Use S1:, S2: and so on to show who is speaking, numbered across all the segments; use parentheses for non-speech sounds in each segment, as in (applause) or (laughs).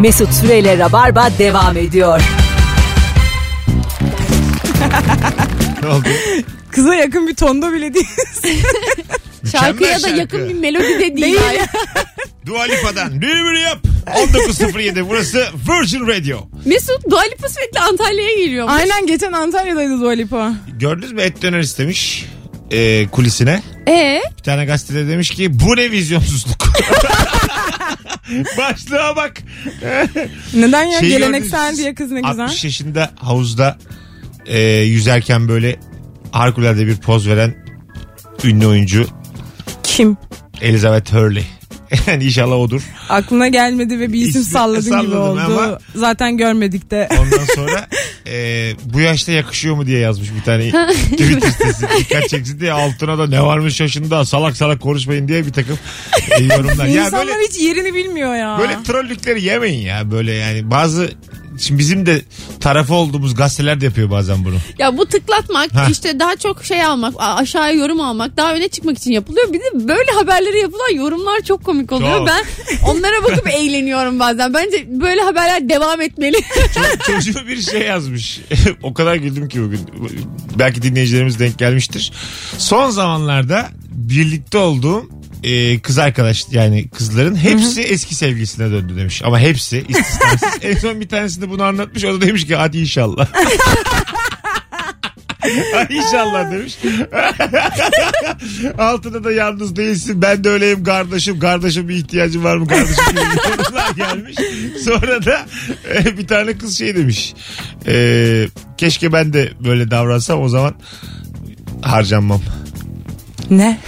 S1: Mesut Süreyle Rabarba devam ediyor. (laughs)
S2: Ne oldu?
S3: Kıza yakın bir tonda bile değil.
S2: Mükemmel
S4: Şarkıya da
S2: şarkı.
S4: yakın bir melodi de değil. (laughs)
S2: Dua Lipa'dan Düğümünü yap. 19.07 burası Virgin Radio.
S4: Mesut Dua Lipa sürekli Antalya'ya geliyor.
S3: Aynen geçen Antalya'daydı Dua Lipa.
S2: Gördünüz mü et döner istemiş e, kulisine.
S4: Ee,
S2: Bir tane gazetede demiş ki bu ne vizyonsuzluk. (laughs) Başlığa bak. (laughs)
S3: Neden ya
S2: Şeyi
S3: geleneksel
S2: gördünüz.
S3: diye kız ne güzel.
S2: 60 yaşında havuzda e, yüzerken böyle harikulade bir poz veren ünlü oyuncu
S3: Kim?
S2: Elizabeth Hurley. (laughs) Yani inşallah odur.
S3: Aklına gelmedi ve bir isim
S2: İsmi-
S3: salladın gibi
S2: salladım
S3: oldu.
S2: ama-
S3: Zaten görmedik de.
S2: Ondan sonra e, bu yaşta yakışıyor mu diye yazmış bir tane (laughs) Twitter sitesi. Dikkat çeksin diye altına da ne varmış yaşında salak salak konuşmayın diye bir takım e, yorumlar. ya
S3: İnsanlar
S2: böyle,
S3: hiç yerini bilmiyor ya.
S2: böyle trollükleri yemeyin ya böyle yani bazı Şimdi bizim de tarafı olduğumuz gazeteler de yapıyor bazen bunu.
S4: ya bu tıklatmak
S2: Ha.
S4: işte daha çok şey almak a- aşağıya yorum almak daha öne çıkmak için yapılıyor. Bir de böyle haberlere yapılan yorumlar çok komik oluyor.
S2: Çok.
S4: Ben onlara bakıp (laughs) eğleniyorum bazen. Bence böyle haberler devam etmeli.
S2: Ço- çocuğu bir şey yazmış. (laughs) o kadar güldüm ki bugün. Belki dinleyicilerimiz denk gelmiştir. Son zamanlarda birlikte olduğum e, kız arkadaş yani kızların hepsi eski sevgilisine döndü demiş. Ama hepsi istisnasız. (laughs) en son bir tanesinde bunu anlatmış. O da demiş ki hadi inşallah. (laughs) Ay inşallah demiş. (laughs) Altına da yalnız değilsin. Ben de öyleyim kardeşim. Kardeşim bir ihtiyacın var mı kardeşim? gibi yorumlar gelmiş. Sonra da e, bir tane kız şey demiş. E, keşke ben de böyle davransam o zaman harcanmam.
S3: Ne?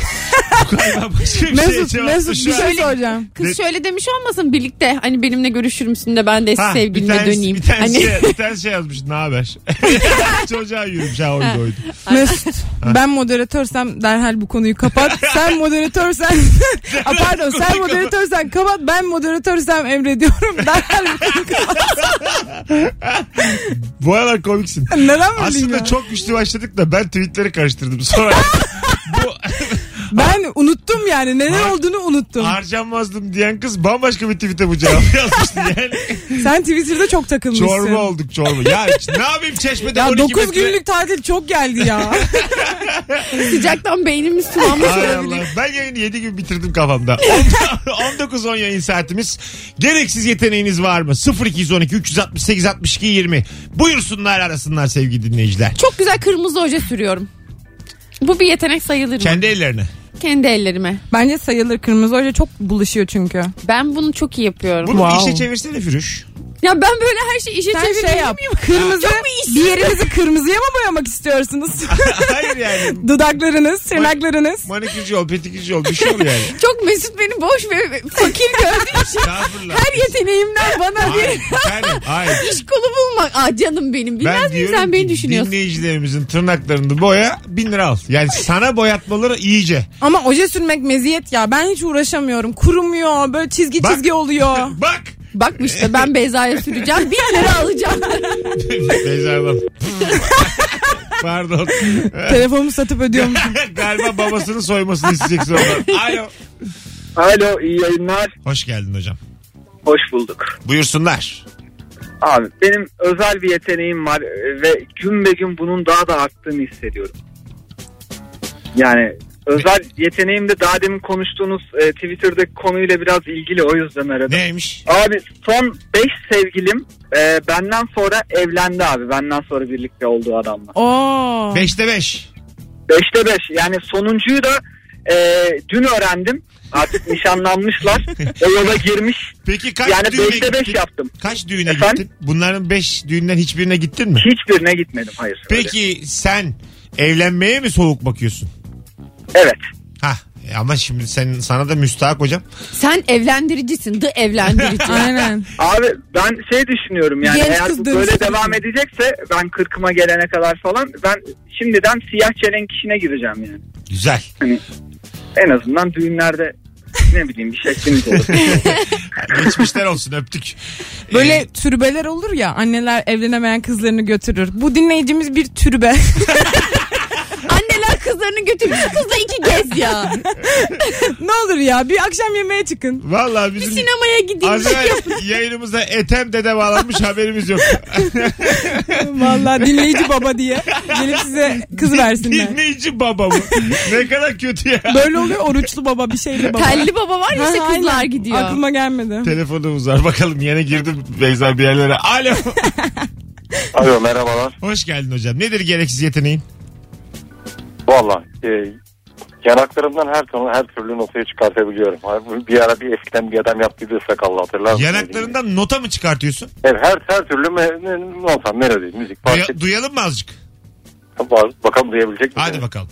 S2: Galiba başka bir şey
S3: Mesut,
S2: cevaptı
S3: Mesut
S2: şu
S3: bir şey soracağım.
S4: Kız
S2: Ne-
S4: şöyle demiş olmasın birlikte hani benimle görüşür müsün de ben de eski
S2: Ha, bir
S4: sevgiline
S2: tanesi,
S4: döneyim.
S2: Bir tanesi,
S4: hani
S2: şey, bir tanesi şey yazmış ne haber? (laughs) Çocuğa yürümüş ha oydu oydu.
S3: Mesut ben moderatörsem derhal bu konuyu kapat. (laughs) Sen moderatörsen (laughs) Aa, pardon sen
S2: Konuyu
S3: moderatörsen kapat. Ben moderatörsem emrediyorum. Derhal bu konuyu kapat.
S2: Bu aralar komiksin.
S3: Neden böyleyim
S2: Aslında
S3: ya?
S2: çok güçlü başladık da ben tweetleri karıştırdım. Sonra
S3: unuttum yani. Neler
S2: Har-
S3: olduğunu unuttum.
S2: harcanmazdım diyen kız bambaşka bir tweet'e bu cevabı (laughs) yazmıştı. Yani
S3: Sen Twitter'da çok takılmışsın.
S2: çorba olduk çorba. Ya ne yapayım çeşmede
S3: Ya
S2: 12
S3: 9
S2: metre.
S3: günlük tatil çok geldi ya. (laughs)
S4: sıcaktan beynimiz sulanmış
S2: Hay
S4: olabilir.
S2: Allah. Ben yayını 7 gün bitirdim kafamda. (laughs) 19-10 yayın saatimiz. Gereksiz yeteneğiniz var mı? 0212 368 62 20. Buyursunlar arasınlar sevgili dinleyiciler.
S4: Çok güzel kırmızı oje sürüyorum. Bu bir yetenek sayılır mı?
S2: Kendi ellerine.
S4: Kendi ellerime.
S3: Bence sayılır. Kırmızı oje çok bulaşıyor çünkü.
S4: Ben bunu çok iyi yapıyorum.
S2: Bunu
S3: Wow.
S2: işe çevirsene Firuş.
S4: Ya ben böyle her şeyi işe
S3: Sen şey yap.
S4: muyum?
S3: Kırmızı
S4: Çok mu
S3: bir yerinizi kırmızıya mı boyamak istiyorsunuz? (laughs)
S2: Hayır yani.
S3: Dudaklarınız, tırnaklarınız.
S2: Manikürcü ol, petikürcü ol. Bir şey ol yani.
S4: Çok Mesut beni boş ve fakir gördüğü için
S2: Estağfurullah.
S4: her yeteneğimden bana
S2: Hayır,
S4: bir
S2: efendim, hayır. (laughs)
S4: iş kolu bulmak. Aa canım benim. Bilmez
S2: Ben
S4: miyim
S2: diyorum
S4: sen beni
S2: ki
S4: düşünüyorsun.
S2: dinleyicilerimizin tırnaklarını boya bin lira al. Yani sana boyatmaları iyice.
S3: Ama oje sürmek meziyet ya. Ben hiç uğraşamıyorum. Kurumuyor. Böyle çizgi
S2: Bak.
S3: çizgi oluyor. (laughs)
S2: Bak.
S4: Bak işte ben Beyza'ya süreceğim. Bin lira alacağım. (laughs)
S2: Beyza'dan. (laughs) Pardon.
S3: Telefonumu satıp ödüyorum. (laughs)
S2: Galiba babasının soymasını isteyeceksin oradan. Alo.
S5: Alo iyi yayınlar.
S2: Hoş geldin hocam.
S5: Hoş bulduk.
S2: Buyursunlar.
S5: Abi benim özel bir yeteneğim var ve gün be gün bunun daha da arttığını hissediyorum. Yani özel yeteneğim de daha demin konuştuğunuz e, Twitter'daki konuyla biraz ilgili o yüzden aradım.
S2: Neymiş?
S5: Abi son 5 sevgilim e, benden sonra evlendi abi. Benden sonra birlikte olduğu adamla.
S3: Oo.
S2: Beşte beş.
S5: 5'te 5 yani sonuncuyu da e, dün öğrendim. Artık (laughs) nişanlanmışlar. o yola girmiş.
S2: Peki kaç
S5: Yani
S2: düğüne
S5: 5'te 5
S2: gittin?
S5: yaptım.
S2: Kaç düğüne
S5: Efendim?
S2: gittin? Bunların beş düğünden hiçbirine gittin mi?
S5: Hiçbirine gitmedim hayır. öyle.
S2: Peki sen evlenmeye mi soğuk bakıyorsun?
S5: Evet.
S2: Ha ama şimdi sen sana da müstahak hocam.
S4: Sen evlendiricisin. The evlendirici. (laughs)
S3: Aynen.
S5: Abi ben şey düşünüyorum yani
S3: Genç
S5: eğer bu böyle devam edecekse ben kırkıma gelene kadar falan ben şimdiden siyah çelenk işine gireceğim yani.
S2: Güzel.
S5: Hani en azından düğünlerde ne bileyim bir şeklimiz olur. (laughs)
S2: Geçmişler olsun öptük.
S3: Böyle
S2: Ee,
S3: türbeler olur ya anneler evlenemeyen kızlarını götürür. Bu dinleyicimiz bir türbe. (laughs)
S4: Anneler kızlarını götür şu kızla iki gez ya. (laughs)
S3: ne olur ya bir akşam yemeğe çıkın.
S2: Vallahi
S4: Bir
S2: bizim
S4: sinemaya gideyim.
S2: az evvel yayınımıza Etem dede bağlanmış haberimiz yok. (laughs)
S3: Vallahi dinleyici baba diye gelip size kız versinler.
S2: Dinleyici baba mı? ne kadar kötü ya.
S3: Böyle oluyor oruçlu baba bir şeyli baba.
S4: Telli baba var ya işte
S3: Ha,
S4: kızlar
S3: aynen.
S4: gidiyor.
S3: Aklıma gelmedi.
S2: Telefonumuz var bakalım yine girdim Beyza bir yerlere. Alo.
S6: Alo merhabalar.
S2: Hoş geldin hocam. Nedir gereksiz yeteneğin?
S6: Valla e, yanaklarımdan her tonu her türlü notayı çıkartabiliyorum. Bir ara bir eskiden bir adam yaptıydı sakallı hatırlar mısın?
S2: Yanaklarından nota mı çıkartıyorsun?
S6: Evet her, her türlü me, nota, melodi, müzik
S2: Duya- duyalım mı azıcık?
S6: Bakalım duyabilecek misin?
S2: Hadi bakalım.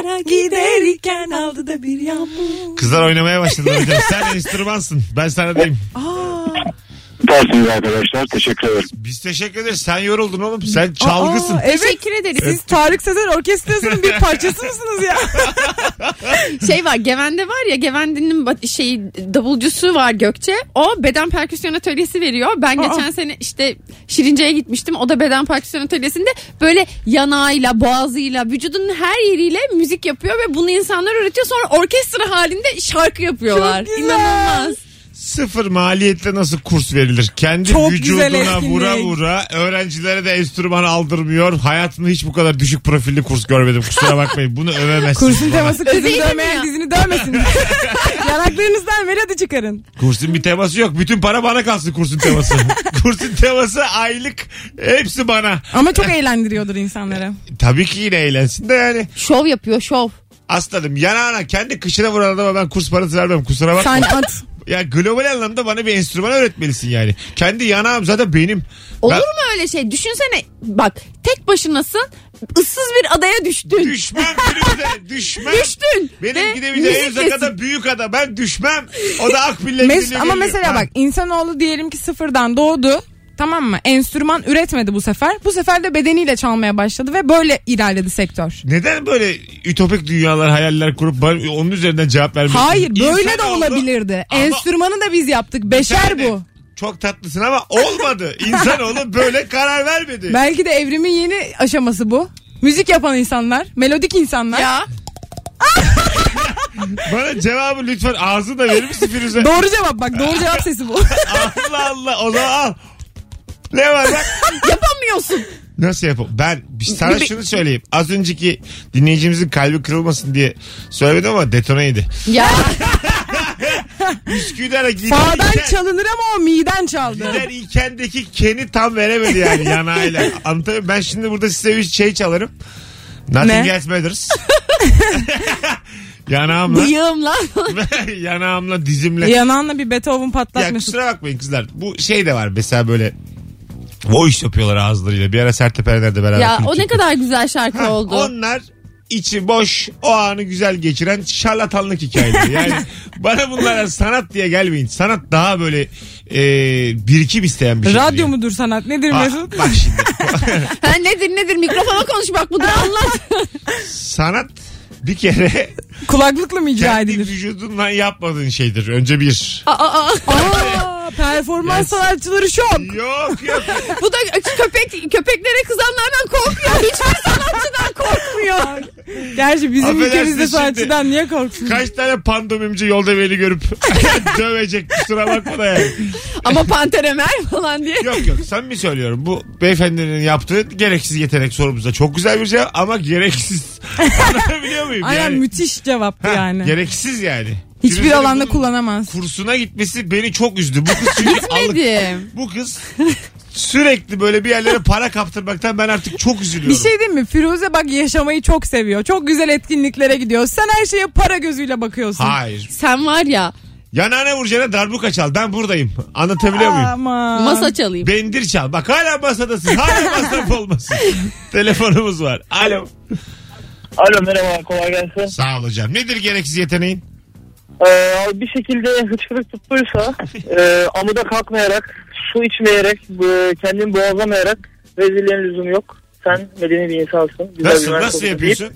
S3: Gidara giderken aldı da bir yağmur.
S2: Kızlar oynamaya hocam. Sen enstrümansın. Ben sana diyeyim.
S6: Süpersiniz arkadaşlar. Teşekkür ederim.
S2: Biz teşekkür ederiz. Sen yoruldun oğlum. Sen çalgısın.
S3: Aa, evet.
S4: Teşekkür ederiz.
S3: Siz Tarık Sezer Orkestrası'nın bir parçası mısınız ya? (laughs)
S4: şey var Geven'de var ya Geven'in ba- şey davulcusu var Gökçe. O beden perküsyon atölyesi veriyor. Ben
S3: Aa.
S4: geçen sene işte Şirince'ye gitmiştim. O da beden perküsyon atölyesinde böyle yanağıyla, boğazıyla, vücudunun her yeriyle müzik yapıyor ve bunu insanlar üretiyor. Sonra orkestra halinde şarkı yapıyorlar.
S3: Çok güzel.
S4: İnanılmaz.
S2: Sıfır maliyetle nasıl kurs verilir? Kendi
S3: Çok güzel
S2: vücuduna
S3: etkinlik.
S2: vura vura öğrencilere de enstrüman aldırmıyor. Hayatımda hiç bu kadar düşük profilli kurs görmedim. Kusura bakmayın. Bunu övemezsiniz.
S3: Kursun
S2: bana.
S3: teması kızını dövmeyen dizini dövmesin. (laughs) Yanaklarınızdan melodi çıkarın.
S2: Kursun bir teması yok. Bütün para bana kalsın kursun teması. (laughs) kursun teması aylık hepsi bana.
S3: Ama çok eğlendiriyordur insanları.
S2: Tabii ki yine eğlensin de yani.
S4: Şov yapıyor şov.
S2: Aslanım yanağına kendi kışına vuran adama ben kurs parası vermem kusura bakma.
S3: Sen at. (laughs)
S2: Ya global anlamda bana bir enstrüman öğretmelisin yani. Kendi yanağım zaten benim.
S4: Olur
S2: Ben-
S4: mu öyle şey? Düşünsene bak tek başınasın ıssız bir adaya düştün.
S2: Düşmem Firuze (laughs) düşmem.
S4: Düştün.
S2: Benim
S4: Ve
S2: gidebileceğim en
S4: müzik
S2: uzak ada büyük ada. Ben düşmem. O da Akbil'le
S3: Mes- ama
S2: geliyor.
S3: mesela
S2: Ha.
S3: bak insanoğlu diyelim ki sıfırdan doğdu. Tamam mı? Enstrüman üretmedi bu sefer. Bu sefer de bedeniyle çalmaya başladı ve böyle ilerledi sektör.
S2: Neden böyle ütopik dünyalar, hayaller kurup onun üzerinden cevap vermiyorsun?
S3: Hayır böyle de
S2: İnsanoğlu-
S3: olabilirdi.
S2: Ama-
S3: Enstrümanı da biz yaptık. Beşer bu.
S2: Çok tatlısın ama olmadı. (laughs) İnsanoğlu böyle karar vermedi.
S3: Belki de evrimin yeni aşaması bu. Müzik yapan insanlar, melodik insanlar.
S4: Ya (laughs)
S2: Bana cevabı lütfen ağzını da verir misin Firuze?
S3: Doğru cevap bak doğru cevap sesi bu. (laughs)
S2: Allah Allah o zaman al. Ne var bak. (laughs)
S4: yapamıyorsun.
S2: Nasıl yapalım? Ben sana şunu söyleyeyim. Az önceki dinleyicimizin kalbi kırılmasın diye söylemedim ama detoneydi.
S4: Ya (laughs)
S2: Üsküdar'a gider
S3: Sağdan
S2: iken,
S3: çalınır ama o miden çaldı.
S2: gider ikendeki Ken'i tam veremedi yani yanağıyla. (laughs) Anlatabiliyor? Ben şimdi burada size bir şey çalarım. Nothing
S3: Ne?
S2: else matters. yanağımla.
S4: bıyığımla.
S2: yanağımla dizimle.
S3: Yanağınla bir Beethoven
S2: Ya
S3: patlat Mesut.
S2: kusura bakmayın kızlar. Bu şey de var mesela böyle voice yapıyorlar ağızlarıyla. Bir ara Serteperenler'de beraber.
S4: ya o ne kadar güzel şarkı
S2: Ha,
S4: oldu.
S2: Onlar içi boş o anı güzel geçiren şarlatanlık hikayeleri. Yani (laughs) bana bunlara sanat diye gelmeyin. Sanat daha böyle e, birikim isteyen bir şey.
S3: Radyo mudur sanat nedir Mesut?
S2: Bak şimdi (laughs)
S4: Ha, nedir nedir mikrofona konuş bak bunu (laughs) anlat.
S2: sanat bir kere
S3: Kulaklıkla mı icra
S2: kendi
S3: edilir?
S2: vücudundan yapmadığın şeydir. Önce bir.
S4: Aa, aa, aa.
S3: Performans sanatçıları şok.
S2: Yok yok. (laughs)
S4: Bu da köpek köpeklere kızanlardan korkmuyor. Hiçbir sanatçıdan korkmuyor.
S3: Gerçi bizim
S2: Affedersin
S3: ülkemizde
S2: şimdi.
S3: sanatçıdan niye korksun?
S2: Kaç tane pandomimci yolda beni görüp (laughs) dövecek kusura bakma da yani.
S4: Ama Panter Ömer falan diye.
S2: Yok yok samimi söylüyorum. Bu beyefendinin yaptığı gereksiz yetenek sorumuza çok güzel bir cevap ama gereksiz. (laughs) Anlatabiliyor muyum?
S3: Aynen
S2: yani,
S3: müthiş cevaptı
S2: Ha,
S3: yani.
S2: Gereksiz yani.
S3: Hiçbir alanda kullanamaz.
S2: Kursuna gitmesi beni çok üzdü. Bu kız çünkü (laughs) alık.
S4: Gitmedim.
S2: Bu kız sürekli böyle bir yerlere para kaptırmaktan ben artık çok üzülüyorum.
S3: Bir şey değil mi? Firuze bak yaşamayı çok seviyor. Çok güzel etkinliklere gidiyor. Sen her şeye para gözüyle bakıyorsun.
S2: Hayır.
S4: Sen var ya
S2: Yanağına vuracağına darbuka çal. Ben buradayım. Anlatabiliyor muyum?
S3: Ama.
S4: masa çalayım.
S2: Bendir çal. Bak hala masadasın. Hala (laughs) masraf olmasın. Telefonumuz var. Alo.
S5: Alo merhaba kolay gelsin.
S2: Sağ ol hocam. Nedir gereksiz yeteneğin?
S5: Ee, bir şekilde hıçkırık tuttuysa (laughs) e, amuda kalkmayarak, su içmeyerek, e, kendini boğazlamayarak rezilliğin lüzumu yok. Sen medeni bir insansın. Güzel
S2: Nasıl
S5: bir
S2: nasıl yapıyorsun?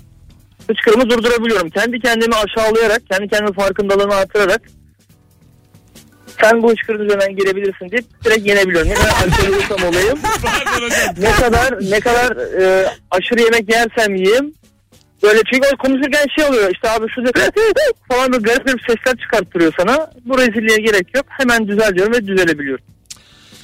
S5: hıçkırımı durdurabiliyorum. Kendi kendimi aşağılayarak, kendi kendimi farkındalığını artırarak sen bu hıçkırığın üzerinden gelebilirsin diye direkt yenebiliyorum. Ne kadar alkol olursam olayım, (laughs) ne kadar ne kadar e, aşırı yemek yersem yiyeyim. Böyle çünkü konuşurken şey oluyor işte abi şu (laughs) falan böyle garip garip sesler çıkarttırıyor sana. Bu rezilliğe gerek yok. Hemen düzeltiyorum ve düzelebiliyorum.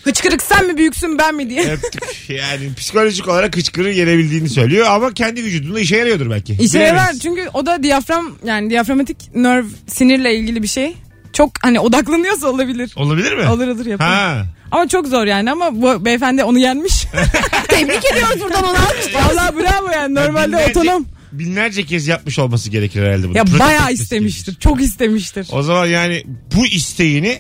S3: Hıçkırık sen mi büyüksün ben mi diye.
S2: Öptük. Yani psikolojik olarak hıçkırığı yenebildiğini söylüyor ama kendi vücudunda işe yarıyordur belki.
S3: İşe
S2: Bilemeyiz.
S3: yarar çünkü o da diyafram yani diyaframatik nerve sinirle ilgili bir şey. Çok hani odaklanıyorsa olabilir.
S2: Olabilir mi?
S3: Olur olur yapar.
S2: Ha.
S3: Ama çok zor yani ama bu beyefendi onu yenmiş. (laughs)
S4: Tebrik ediyoruz buradan ona.
S3: Vallahi bravo yani normalde
S2: Binlerce-
S3: otonom.
S2: Binlerce kez yapmış olması gerekir herhalde bunu.
S3: Ya
S2: Pratik
S3: bayağı istemiştir.
S2: gerekir.
S3: Çok istemiştir.
S2: O zaman yani bu isteğini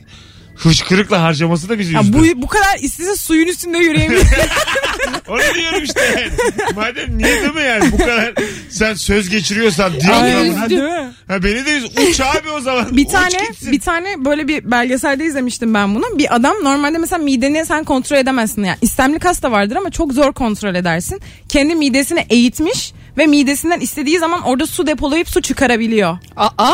S2: hıçkırıkla harcaması da bizi
S3: Ya
S2: üzdü.
S3: bu bu kadar istese suyun üstünde yürüyebilir. (laughs)
S2: Onu diyorum işte yani. Madem niye değil mi yani bu kadar sen söz geçiriyorsan
S3: Aynen,
S2: diyaframına.
S3: değil mi?
S2: Ha beni de üz. Uç abi o zaman.
S3: Bir
S2: Uç
S3: tane
S2: gitsin.
S3: bir tane böyle bir belgeselde izlemiştim ben bunu. Bir adam normalde mesela mideni sen kontrol edemezsin. Yani istemli kas da vardır ama çok zor kontrol edersin. Kendi midesini eğitmiş ve midesinden istediği zaman orada su depolayıp su çıkarabiliyor.
S4: Aa.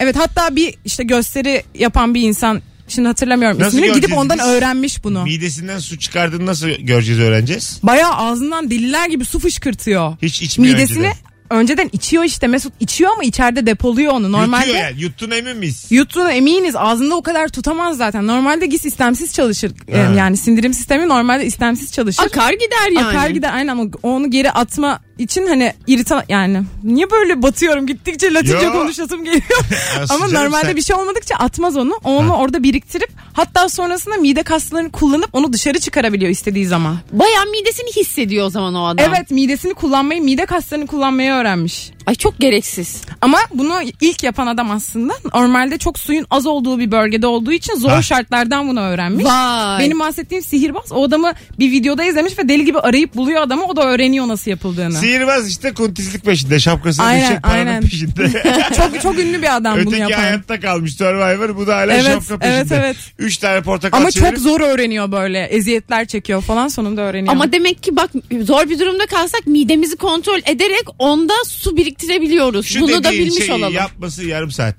S3: Evet hatta bir işte gösteri yapan bir insan şimdi hatırlamıyorum
S2: Nasıl
S3: ismini gidip
S2: göreceğiz
S3: ondan
S2: biz?
S3: öğrenmiş bunu.
S2: Midesinden su çıkardığını nasıl göreceğiz öğreneceğiz?
S3: Bayağı ağzından deliler gibi su fışkırtıyor.
S2: Hiç içmiyor
S3: Midesini
S2: önceden.
S3: Önceden içiyor işte Mesut içiyor ama içeride depoluyor onu. Normalde
S2: Yutuyor yani. Yuttun emin miyiz?
S3: Yuttuğuna eminiz ağzında o kadar tutamaz zaten. Normalde gis istemsiz çalışır. Ee,
S2: Ha.
S3: Yani sindirim sistemi normalde istemsiz çalışır.
S4: Akar gider yani.
S3: Akar gider aynen ama onu geri atma için hani irita yani niye böyle batıyorum gittikçe latince
S2: Yo.
S3: konuşasım geliyor. (laughs) Ama
S2: canım
S3: normalde
S2: sen-
S3: bir şey olmadıkça atmaz onu. Onu orada biriktirip hatta sonrasında mide kaslarını kullanıp onu dışarı çıkarabiliyor istediği zaman.
S4: Bayağı midesini hissediyor o zaman o adam.
S3: Evet midesini kullanmayı mide kaslarını kullanmayı öğrenmiş.
S4: Ay çok gereksiz.
S3: Ama bunu ilk yapan adam aslında normalde çok suyun az olduğu bir bölgede olduğu için zor
S2: Ha.
S3: şartlardan bunu öğrenmiş.
S4: Vay.
S3: Benim bahsettiğim sihirbaz o adamı bir videoda izlemiş ve deli gibi arayıp buluyor adamı o da öğreniyor nasıl yapıldığını.
S2: Sihirbaz işte kuntizlik peşinde. Şapkasını
S3: Aynen,
S2: düşecek paranın
S3: aynen.
S2: peşinde. (laughs)
S3: çok çok ünlü bir adam bunu
S2: Öteki
S3: yapan.
S2: hayatta kalmış Survivor. Bu da hala
S3: Evet,
S2: şapka peşinde.
S3: evet, evet.
S2: Üç tane portakal
S3: Ama
S2: çevirip-
S3: çok zor öğreniyor böyle. Eziyetler çekiyor falan sonunda öğreniyor.
S4: Ama demek ki bak zor bir durumda kalsak midemizi kontrol ederek onda su biriktirebiliyoruz.
S2: Şu
S4: Bunu da bilmiş
S2: şeyi
S4: olalım.
S2: yapması yarım saat.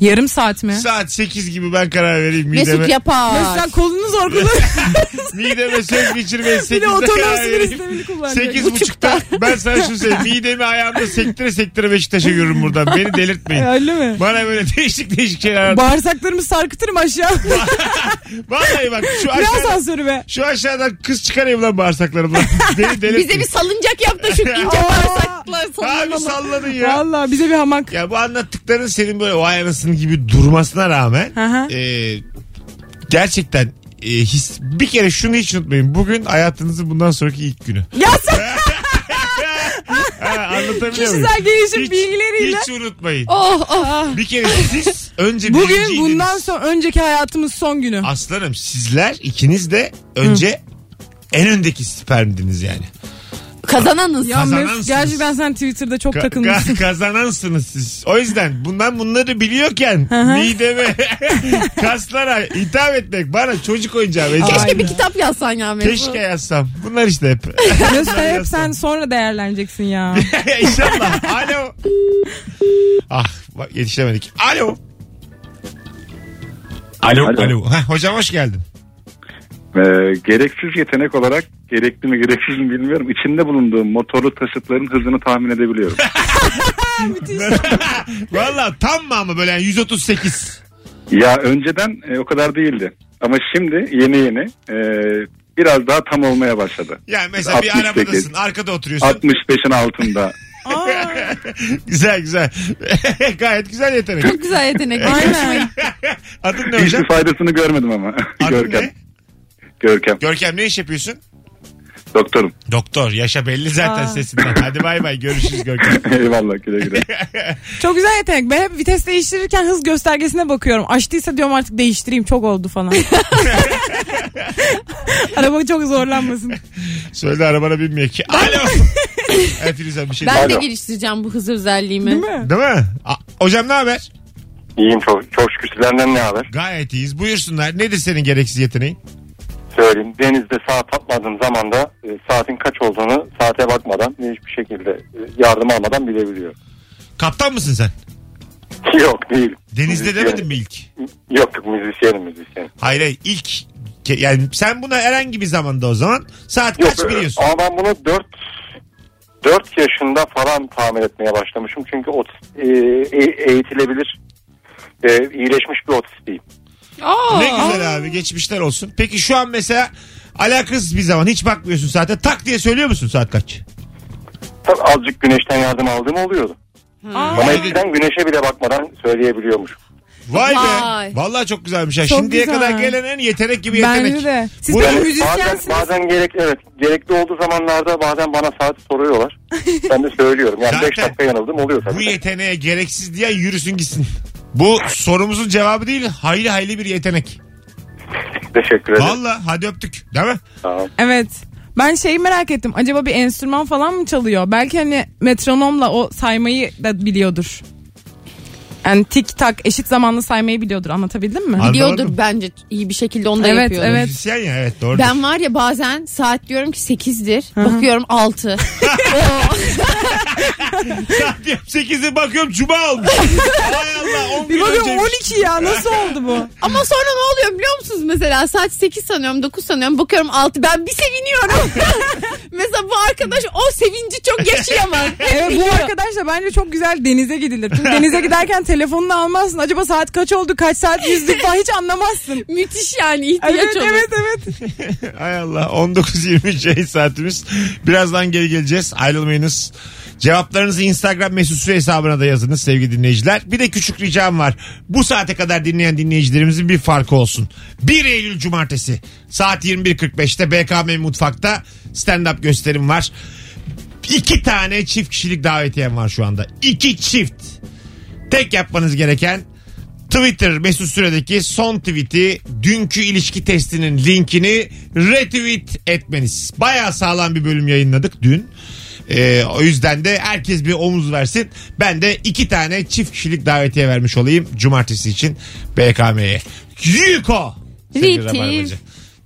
S3: Yarım saat mi?
S2: Saat 8 gibi ben karar vereyim mideme.
S4: Mesut yapar.
S3: Mesela kolunu zor kullan. (laughs)
S2: mideme söz geçirmeye 8'de
S3: bir de otonom
S2: karar
S3: sinir
S2: vereyim.
S3: sistemini kullanacak.
S2: 8 buçukta ben sana şunu söyleyeyim. Midemi ayağımda sektire sektire Beşiktaş'a yürürüm buradan. Beni delirtmeyin.
S3: Öyle mi?
S2: Bana böyle değişik değişik şeyler.
S3: Bağırsaklarımı sarkıtırım aşağı. (laughs)
S2: Vallahi bak şu
S3: ne
S2: aşağıdan,
S3: asansörü be?
S2: şu aşağıdan kız çıkarayım lan bağırsaklarımdan. (laughs) Beni delirtmeyin.
S4: Bize bir salıncak yap da şu ince bağırsaklar
S2: Abi
S4: sallanalım.
S2: salladın ya.
S3: Valla bize bir hamak.
S2: Ya bu anlattıkların senin böyle vay anasını gibi durmasına rağmen
S3: Hı hı.
S2: e, gerçekten e, his, bir kere şunu hiç unutmayın. Bugün hayatınızın bundan sonraki ilk günü.
S3: Ya (laughs) sen
S2: Ha, anlatabiliyor muyum?
S3: kişisel gelişim
S2: Hiç-
S3: bilgileriyle.
S2: Hiç unutmayın.
S4: Oh oh.
S2: Bir kere siz önce
S3: Bugün bundan sonra önceki hayatımız son günü.
S2: Aslanım sizler ikiniz de önce en öndeki spermdiniz yani.
S4: Kazananız.
S3: Ya
S2: Kazanansınız.
S3: Mesut gerçekten sen Twitter'da çok
S2: Ka-
S3: takılmışsın.
S2: ka- kazanansınız siz. O yüzden bundan bunları biliyorken mideme (laughs) kaslara hitap etmek bana çocuk oyuncağı. Keşke,
S4: Keşke bir kitap yazsan ya Mesut.
S2: Keşke yazsam. Bunlar işte hep.
S3: Mesut hep sen sonra değerleneceksin ya. (laughs)
S2: İnşallah. Alo. Ah bak yetişemedik. Alo. Alo.
S6: Alo.
S2: Alo. Heh, hocam hoş geldin.
S6: Ee, gereksiz yetenek olarak gerekli mi gereksiz mi bilmiyorum. İçinde bulunduğum motorlu taşıtların hızını tahmin edebiliyorum. (laughs) (laughs)
S2: Valla tam mı ama böyle yani 138.
S6: ya önceden e, o kadar değildi. Ama şimdi yeni yeni e, biraz daha tam olmaya başladı.
S2: Yani mesela bir
S6: 68.
S2: arabadasın arkada oturuyorsun.
S6: 65'in altında. (laughs)
S2: Güzel güzel. Gayet güzel yetenek.
S4: Çok güzel yetenek.
S3: aynen.
S2: Adın ne hocam?
S6: Hiçbir faydasını görmedim ama.
S2: Adın
S6: Görkem.
S2: ne?
S6: Görkem.
S2: Görkem ne iş yapıyorsun?
S6: Doktorum.
S2: Doktor. Yaşa belli zaten
S3: Aa.
S2: sesinden. Hadi bay bay görüşürüz Görkem. (laughs)
S6: Eyvallah güle güle. (laughs)
S3: Çok güzel yetenek. Ben hep vites değiştirirken hız göstergesine bakıyorum. Açtıysa diyorum artık değiştireyim çok oldu falan. (laughs) Araba çok zorlanmasın.
S2: Söyle arabana binmiyor ki. Alo. evet Firuze bir şey
S4: Ben de
S6: Alo.
S4: geliştireceğim bu hız özelliğimi.
S3: Değil mi?
S2: Değil mi? A- hocam ne haber?
S6: İyiyim çok, çok şükür sizlerden ne haber?
S2: Gayet iyiyiz. Buyursunlar. Nedir senin gereksiz yeteneğin?
S6: Söyleyeyim. Denizde saat atmadığım zaman da e, saatin kaç olduğunu saate bakmadan hiçbir şekilde e, yardım almadan bilebiliyorum.
S2: Kaptan mısın sen? (laughs)
S6: Yok değil.
S2: Denizde
S6: Müzisyenim.
S2: demedin mi ilk?
S6: Yok müzisyenim müzisyenim.
S2: Hayır hayır ilk yani sen buna herhangi bir zamanda o zaman saat
S6: Yok,
S2: kaç biliyorsun?
S6: Ama ben bunu 4 4 yaşında falan tahmin etmeye başlamışım. Çünkü otist, e, e- eğitilebilir e, iyileşmiş bir otist değil.
S4: Aa,
S2: Ne güzel abi geçmişler olsun. Peki şu an mesela alakasız bir zaman hiç bakmıyorsun saate tak diye söylüyor musun saat kaç?
S6: Tabii azıcık güneşten yardım aldığım oluyordu.
S3: Aa,
S6: Ama eskiden güneşe bile bakmadan söyleyebiliyormuş.
S2: Vay, be.
S4: Vay.
S2: Vallahi çok güzelmiş. ha.
S3: Çok
S2: Şimdiye
S3: güzel.
S2: kadar gelen en yetenek gibi yetenek.
S3: Bence de. Siz
S2: Bu-
S3: böyle
S6: Yani bazen,
S3: müzisyensiniz.
S6: bazen gerek evet gerekli olduğu zamanlarda bazen bana saat soruyorlar. (laughs) ben de söylüyorum. Yani 5
S2: Zaten
S6: dakika yanıldım oluyor
S2: Bu
S6: tabii.
S2: yeteneğe gereksiz diye yürüsün gitsin. Bu sorumuzun cevabı değil hayli hayli bir yetenek. (laughs)
S6: Teşekkür ederim.
S2: Vallahi hadi öptük değil mi?
S6: Tamam.
S3: Evet. Ben şeyi merak ettim. Acaba bir enstrüman falan mı çalıyor? Belki hani metronomla o saymayı da biliyordur. Yani tik tak eşit zamanlı saymayı biliyordur. Anlatabildim mi?
S4: Biliyordur bence iyi bir şekilde onu da
S3: Evet,
S4: yapıyordur.
S3: evet.
S2: Müzisyen ya evet doğru.
S4: Ben var ya bazen saat diyorum ki 8'dir. Bakıyorum 6. (laughs) (laughs)
S2: Saat diyorum 8'e bakıyorum cuma olmuş. Hay Allah 10
S3: Bir
S2: gün
S3: bakıyorum
S2: önceymiş.
S3: 12 ya nasıl oldu bu? (laughs)
S4: Ama sonra ne oluyor biliyor musunuz mesela saat 8 sanıyorum 9 sanıyorum bakıyorum 6 ben bir seviniyorum. mesela bu arkadaş o sevinci çok yaşayamaz.
S3: Evet bu arkadaşla bence çok güzel denize gidilir. Çünkü denize giderken telefonunu almazsın. Acaba saat kaç oldu kaç saat yüzdük falan hiç anlamazsın. (laughs)
S4: Müthiş yani ihtiyaç
S3: Evet
S4: olur.
S3: evet evet. (laughs)
S2: Hay Allah 19.23 yayın saatimiz. Birazdan geri geleceğiz. Ayrılmayınız. Cevaplarınızı Instagram mesut süre hesabına da yazınız sevgili dinleyiciler. Bir de küçük ricam var. Bu saate kadar dinleyen dinleyicilerimizin bir farkı olsun. 1 Eylül Cumartesi saat 21.45'te BKM Mutfak'ta stand-up gösterim var. İki tane çift kişilik davetiyem var şu anda. İki çift. Tek yapmanız gereken Twitter Mesut Süre'deki son tweet'i dünkü ilişki testinin linkini retweet etmeniz. Baya sağlam bir bölüm yayınladık dün. Ee, o yüzden de herkes bir omuz versin. Ben de iki tane çift kişilik davetiye vermiş olayım cumartesi için BKM'ye. Yuko! Sevgili
S4: Retweet.
S2: Rabarbacı.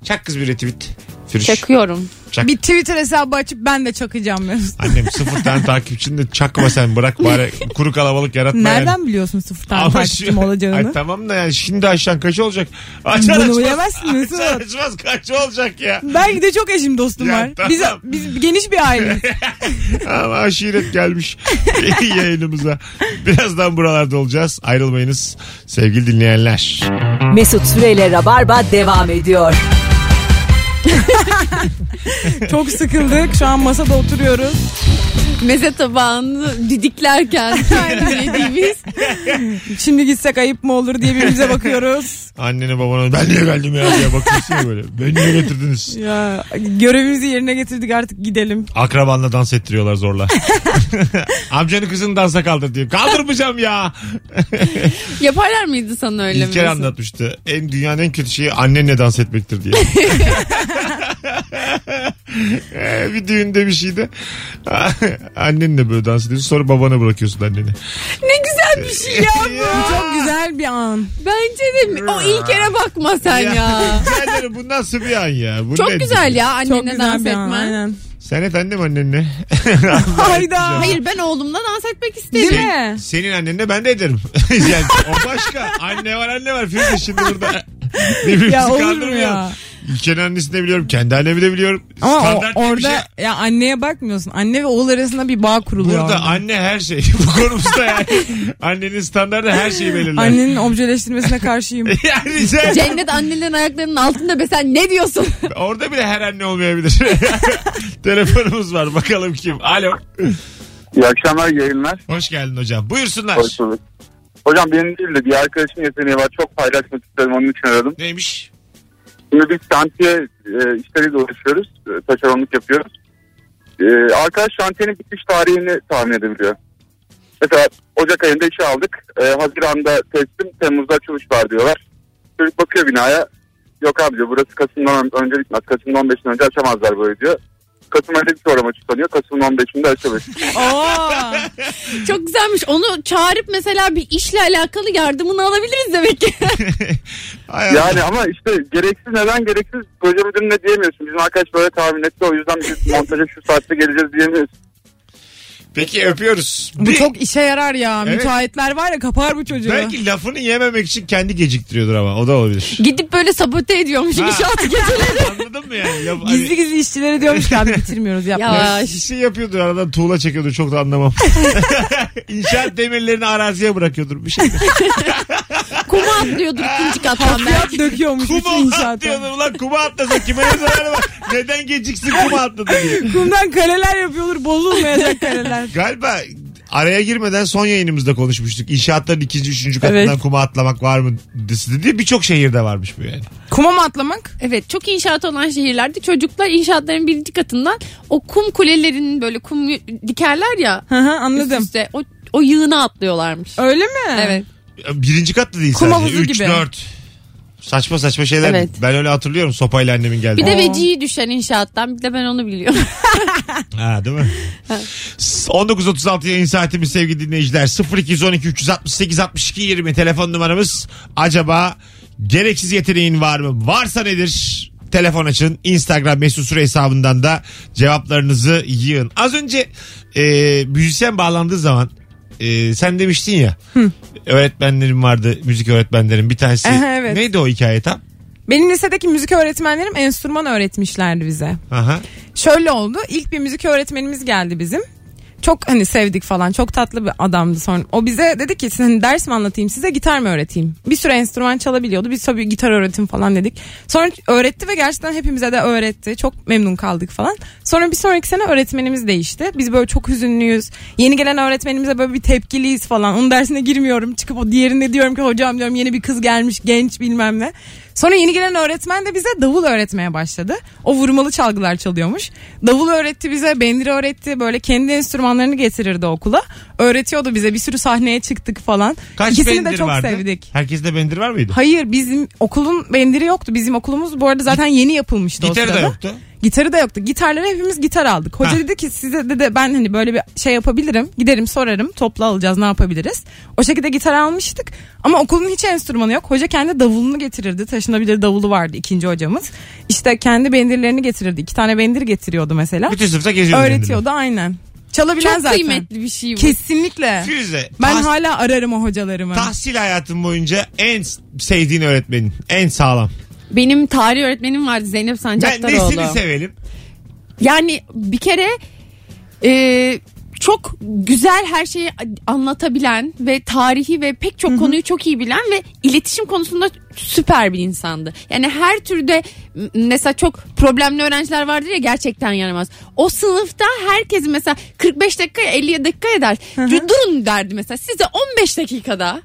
S2: Çak kız bir retweet. Firuş.
S4: Çakıyorum.
S2: Çak.
S3: Bir Twitter hesabı açıp ben de çakacağım.
S2: Annem sıfır tane takipçini de çakma sen bırak bari kuru kalabalık yaratma yani.
S3: Nereden biliyorsun sıfır tane
S2: Ama
S3: takipçim
S2: şu-
S3: olacağını?
S2: Ay tamam da yani şimdi aşan kaç olacak? Açar
S3: Bunu
S2: açmaz.
S3: bilemezsin (laughs) Mesut.
S2: Açar açmaz kaç olacak ya?
S3: Belki de çok eşim dostum
S2: Ya
S3: var.
S2: tamam.
S3: Biz, biz geniş bir aileyiz. (laughs)
S2: Ama aşiret gelmiş yayınımıza. Birazdan buralarda olacağız. Ayrılmayınız sevgili dinleyenler.
S1: Mesut Süreyle Rabarba devam ediyor. (laughs)
S3: çok sıkıldık. Şu an masada oturuyoruz.
S4: Meze tabağını didiklerken (laughs) yediğimiz.
S3: Şimdi gitsek ayıp mı olur diye birbirimize bakıyoruz.
S2: Annene babana ben niye geldim ya diye bakıyorsun ya böyle. Beni niye getirdiniz?
S3: Ya görevimizi yerine getirdik artık gidelim.
S2: Akrabanla dans ettiriyorlar zorla. (laughs) Amcanın kızını dansa kaldır diyor. Kaldırmayacağım ya.
S4: Yaparlar mıydı sana öyle
S2: İlker
S4: mi?
S2: anlatmıştı. En dünyanın en kötü şeyi annenle dans etmektir diye. Ee, bir düğünde bir şeyde annenle böyle dans ediyorsun sonra babana bırakıyorsun anneni.
S4: Ne güzel bir şey ya (laughs) bu.
S3: Bu çok güzel bir an.
S4: Bence de o İlker'e bakma sen ya.
S2: Rica ederim, bu nasıl bir an ya? Bu
S4: Çok
S2: ne?
S4: güzel ya
S3: Çok
S4: annenle
S3: güzel
S4: dans etmen.
S3: Aynen.
S2: Sen et annem annenle. (laughs)
S3: Hayda.
S4: Hayır ben oğlumla dans etmek
S3: Değil
S4: isterim.
S3: mi?
S2: Senin annenle ben de ederim. (laughs) yani o başka. Anne var anne var. Firuze şimdi burada. Birbirimizi
S3: Ya olur mu
S2: kandırmayalım.
S3: ya?
S2: İlker'in annesini de biliyorum. Kendi annemi de biliyorum.
S3: Ama o-
S2: Standart diye bir
S3: orada
S2: şey.
S3: ya anneye bakmıyorsun. Anne ve oğul arasında bir bağ kuruluyor.
S2: Burada
S3: orada.
S2: anne her şey. (laughs) Bu konumuzda yani. Annenin standartı her şeyi belirler.
S3: Annenin objeleştirmesine karşıyım. (laughs)
S2: yani ederim.
S4: Cennet annelerin ayaklarının altında be sen ne diyorsun? (laughs)
S2: Orada bile her anne olmayabilir. Telefonumuz var. Bakalım kim? Alo.
S5: İyi akşamlar yayınlar.
S2: Hoş geldin hocam. Buyursunlar.
S5: Hoş bulduk. Hocam benim değil de bir arkadaşım yeteneği var. Çok paylaşmak istedim onun için aradım.
S2: Neymiş?
S5: Şimdi biz şantiye e, işleriyle uğraşıyoruz. E, taşeronluk yapıyoruz. E, arkadaş şantiyenin bitiş tarihini tahmin edebiliyor. Mesela Ocak ayında işe aldık. E, Haziran'da teslim, Temmuz'da açılış var diyorlar. Çocuk bakıyor binaya. Yok abi diyor burası Kasım'dan önce bitmez. Kasım'ın 15'inden önce açamazlar böyle diyor. Kasım ayında bir program açıklanıyor. Kasım'ın 15'inde açılır.
S3: Oo.
S4: Çok güzelmiş. Onu çağırıp mesela bir işle alakalı yardımını alabiliriz demek ki. (laughs)
S2: Hay Allah.
S5: Yani ama işte gereksiz neden gereksiz proje müdürüne diyemiyorsun. Bizim arkadaş böyle tahmin etti o yüzden biz montaja şu saatte geleceğiz diyemiyoruz.
S2: Peki öpüyoruz.
S3: Bu
S2: Bir-
S3: çok işe yarar ya.
S2: Evet.
S3: Müteahhitler var ya kapar bu çocuğu.
S2: Belki lafını yememek için kendi geciktiriyordur ama o da olabilir.
S4: Gidip böyle sabote ediyormuş
S2: Ha.
S4: inşaat geceleri. (laughs)
S2: Anladın mı yani? Laf,
S3: Gizli gizli işçilere diyormuş ki abi (laughs) bitirmiyoruz yapmıyoruz.
S4: Ya.
S2: Bir şey yapıyordur aradan tuğla çekiyordur çok da anlamam. (laughs) İnşaat demirlerini araziye bırakıyordur bir şey.
S4: Kuma atlıyordur ikinci kattan belki.
S3: Fiyat döküyormuş bütün
S2: Kuma
S3: inşaata.
S2: atlıyordur ulan kuma atlasa kime ne zararı var? Neden geciksin kuma atladı diye.
S3: Kumdan kaleler yapıyordur bozulmayacak kaleler. (laughs)
S2: Galiba araya girmeden son yayınımızda konuşmuştuk. İnşaatların ikinci, üçüncü katından
S3: Evet.
S2: kuma atlamak var mı diye birçok şehirde varmış bu yani.
S3: Kuma mı atlamak?
S4: Evet çok inşaat olan şehirlerde çocuklar inşaatların birinci katından o kum kulelerinin böyle kum dikerler ya.
S3: Hı hı
S4: Üst
S3: anladım.
S4: üste, o, o yığına atlıyorlarmış.
S3: Öyle mi?
S4: Evet.
S2: Birinci kat da değil
S3: Kum
S2: sadece.
S3: havuzu
S2: 3,
S3: gibi.
S2: 4. Saçma saçma şeyler.
S4: Evet.
S2: Ben öyle hatırlıyorum sopayla annemin geldi.
S4: Bir de veciyi düşen inşaattan bir de ben onu biliyorum. (laughs)
S2: Ha değil mi? (laughs) 19.36 yayın saatimiz sevgili dinleyiciler. 0212 368 62 20 telefon numaramız. Acaba gereksiz yeteneğin var mı? Varsa nedir? Telefon açın. Instagram mesut süre hesabından da cevaplarınızı yığın. Az önce e, müzisyen bağlandığı zaman e, sen demiştin ya öğretmenlerim vardı müzik öğretmenlerim bir tanesi.
S3: Aha, evet.
S2: Neydi o hikaye tam?
S3: Benim lisedeki müzik öğretmenlerim enstrüman öğretmişlerdi bize.
S2: Aha.
S3: Şöyle oldu. İlk bir müzik öğretmenimiz geldi bizim. Çok hani sevdik falan. Çok tatlı bir adamdı sonra. O bize dedi ki siz hani ders mi anlatayım size gitar mı öğreteyim? Bir süre enstrüman çalabiliyordu. Biz tabii gitar öğretim falan dedik. Sonra öğretti ve gerçekten hepimize de öğretti. Çok memnun kaldık falan. Sonra bir sonraki sene öğretmenimiz değişti. Biz böyle çok hüzünlüyüz. Yeni gelen öğretmenimize böyle bir tepkiliyiz falan. Onun dersine girmiyorum. Çıkıp o diğerinde diyorum ki hocam diyorum yeni bir kız gelmiş genç bilmem ne. Sonra yeni gelen öğretmen de bize davul öğretmeye başladı. O vurmalı çalgılar çalıyormuş. Davul öğretti bize, bendiri öğretti. Böyle kendi enstrümanlarını getirirdi okula. Öğretiyordu bize. Bir sürü sahneye çıktık falan.
S2: Kaç
S3: İkisini de çok
S2: vardı?
S3: sevdik.
S2: Herkeste bendir var mıydı?
S3: Hayır bizim okulun bendiri yoktu. Bizim okulumuz bu arada zaten yeni yapılmıştı o
S2: Gitarı da
S3: sırada.
S2: yoktu.
S3: Gitarı da yoktu. Gitarları hepimiz gitar aldık. Hoca
S2: Ha.
S3: dedi ki size de ben hani böyle bir şey yapabilirim. Giderim sorarım. Toplu alacağız ne yapabiliriz. O şekilde gitar almıştık. Ama okulun hiç enstrümanı yok. Hoca kendi davulunu getirirdi. Taşınabilir davulu vardı ikinci hocamız. İşte kendi bendirlerini getirirdi. İki tane bendir getiriyordu mesela.
S2: Bütün sınıfta geziyordu.
S3: Öğretiyordu aynen. Çalabilen
S4: Çok
S3: zaten.
S4: kıymetli bir şey bu.
S3: Kesinlikle.
S2: Firuze.
S3: Ben
S2: tahs-
S3: hala ararım o hocalarımı.
S2: tahsil hayatın boyunca en sevdiğin öğretmenin. En sağlam.
S4: Benim tarih öğretmenim vardı Zeynep
S2: Ben
S4: Sancaktaroğlu.
S2: nesini sevelim?
S4: Yani bir kere e, çok güzel her şeyi anlatabilen ve tarihi ve pek çok konuyu çok iyi bilen ve iletişim konusunda süper bir insandı. Yani her türde mesela çok problemli öğrenciler vardır ya gerçekten yaramaz. O sınıfta herkes mesela 45 dakika 50 dakika eder. Durun derdi mesela size 15 dakikada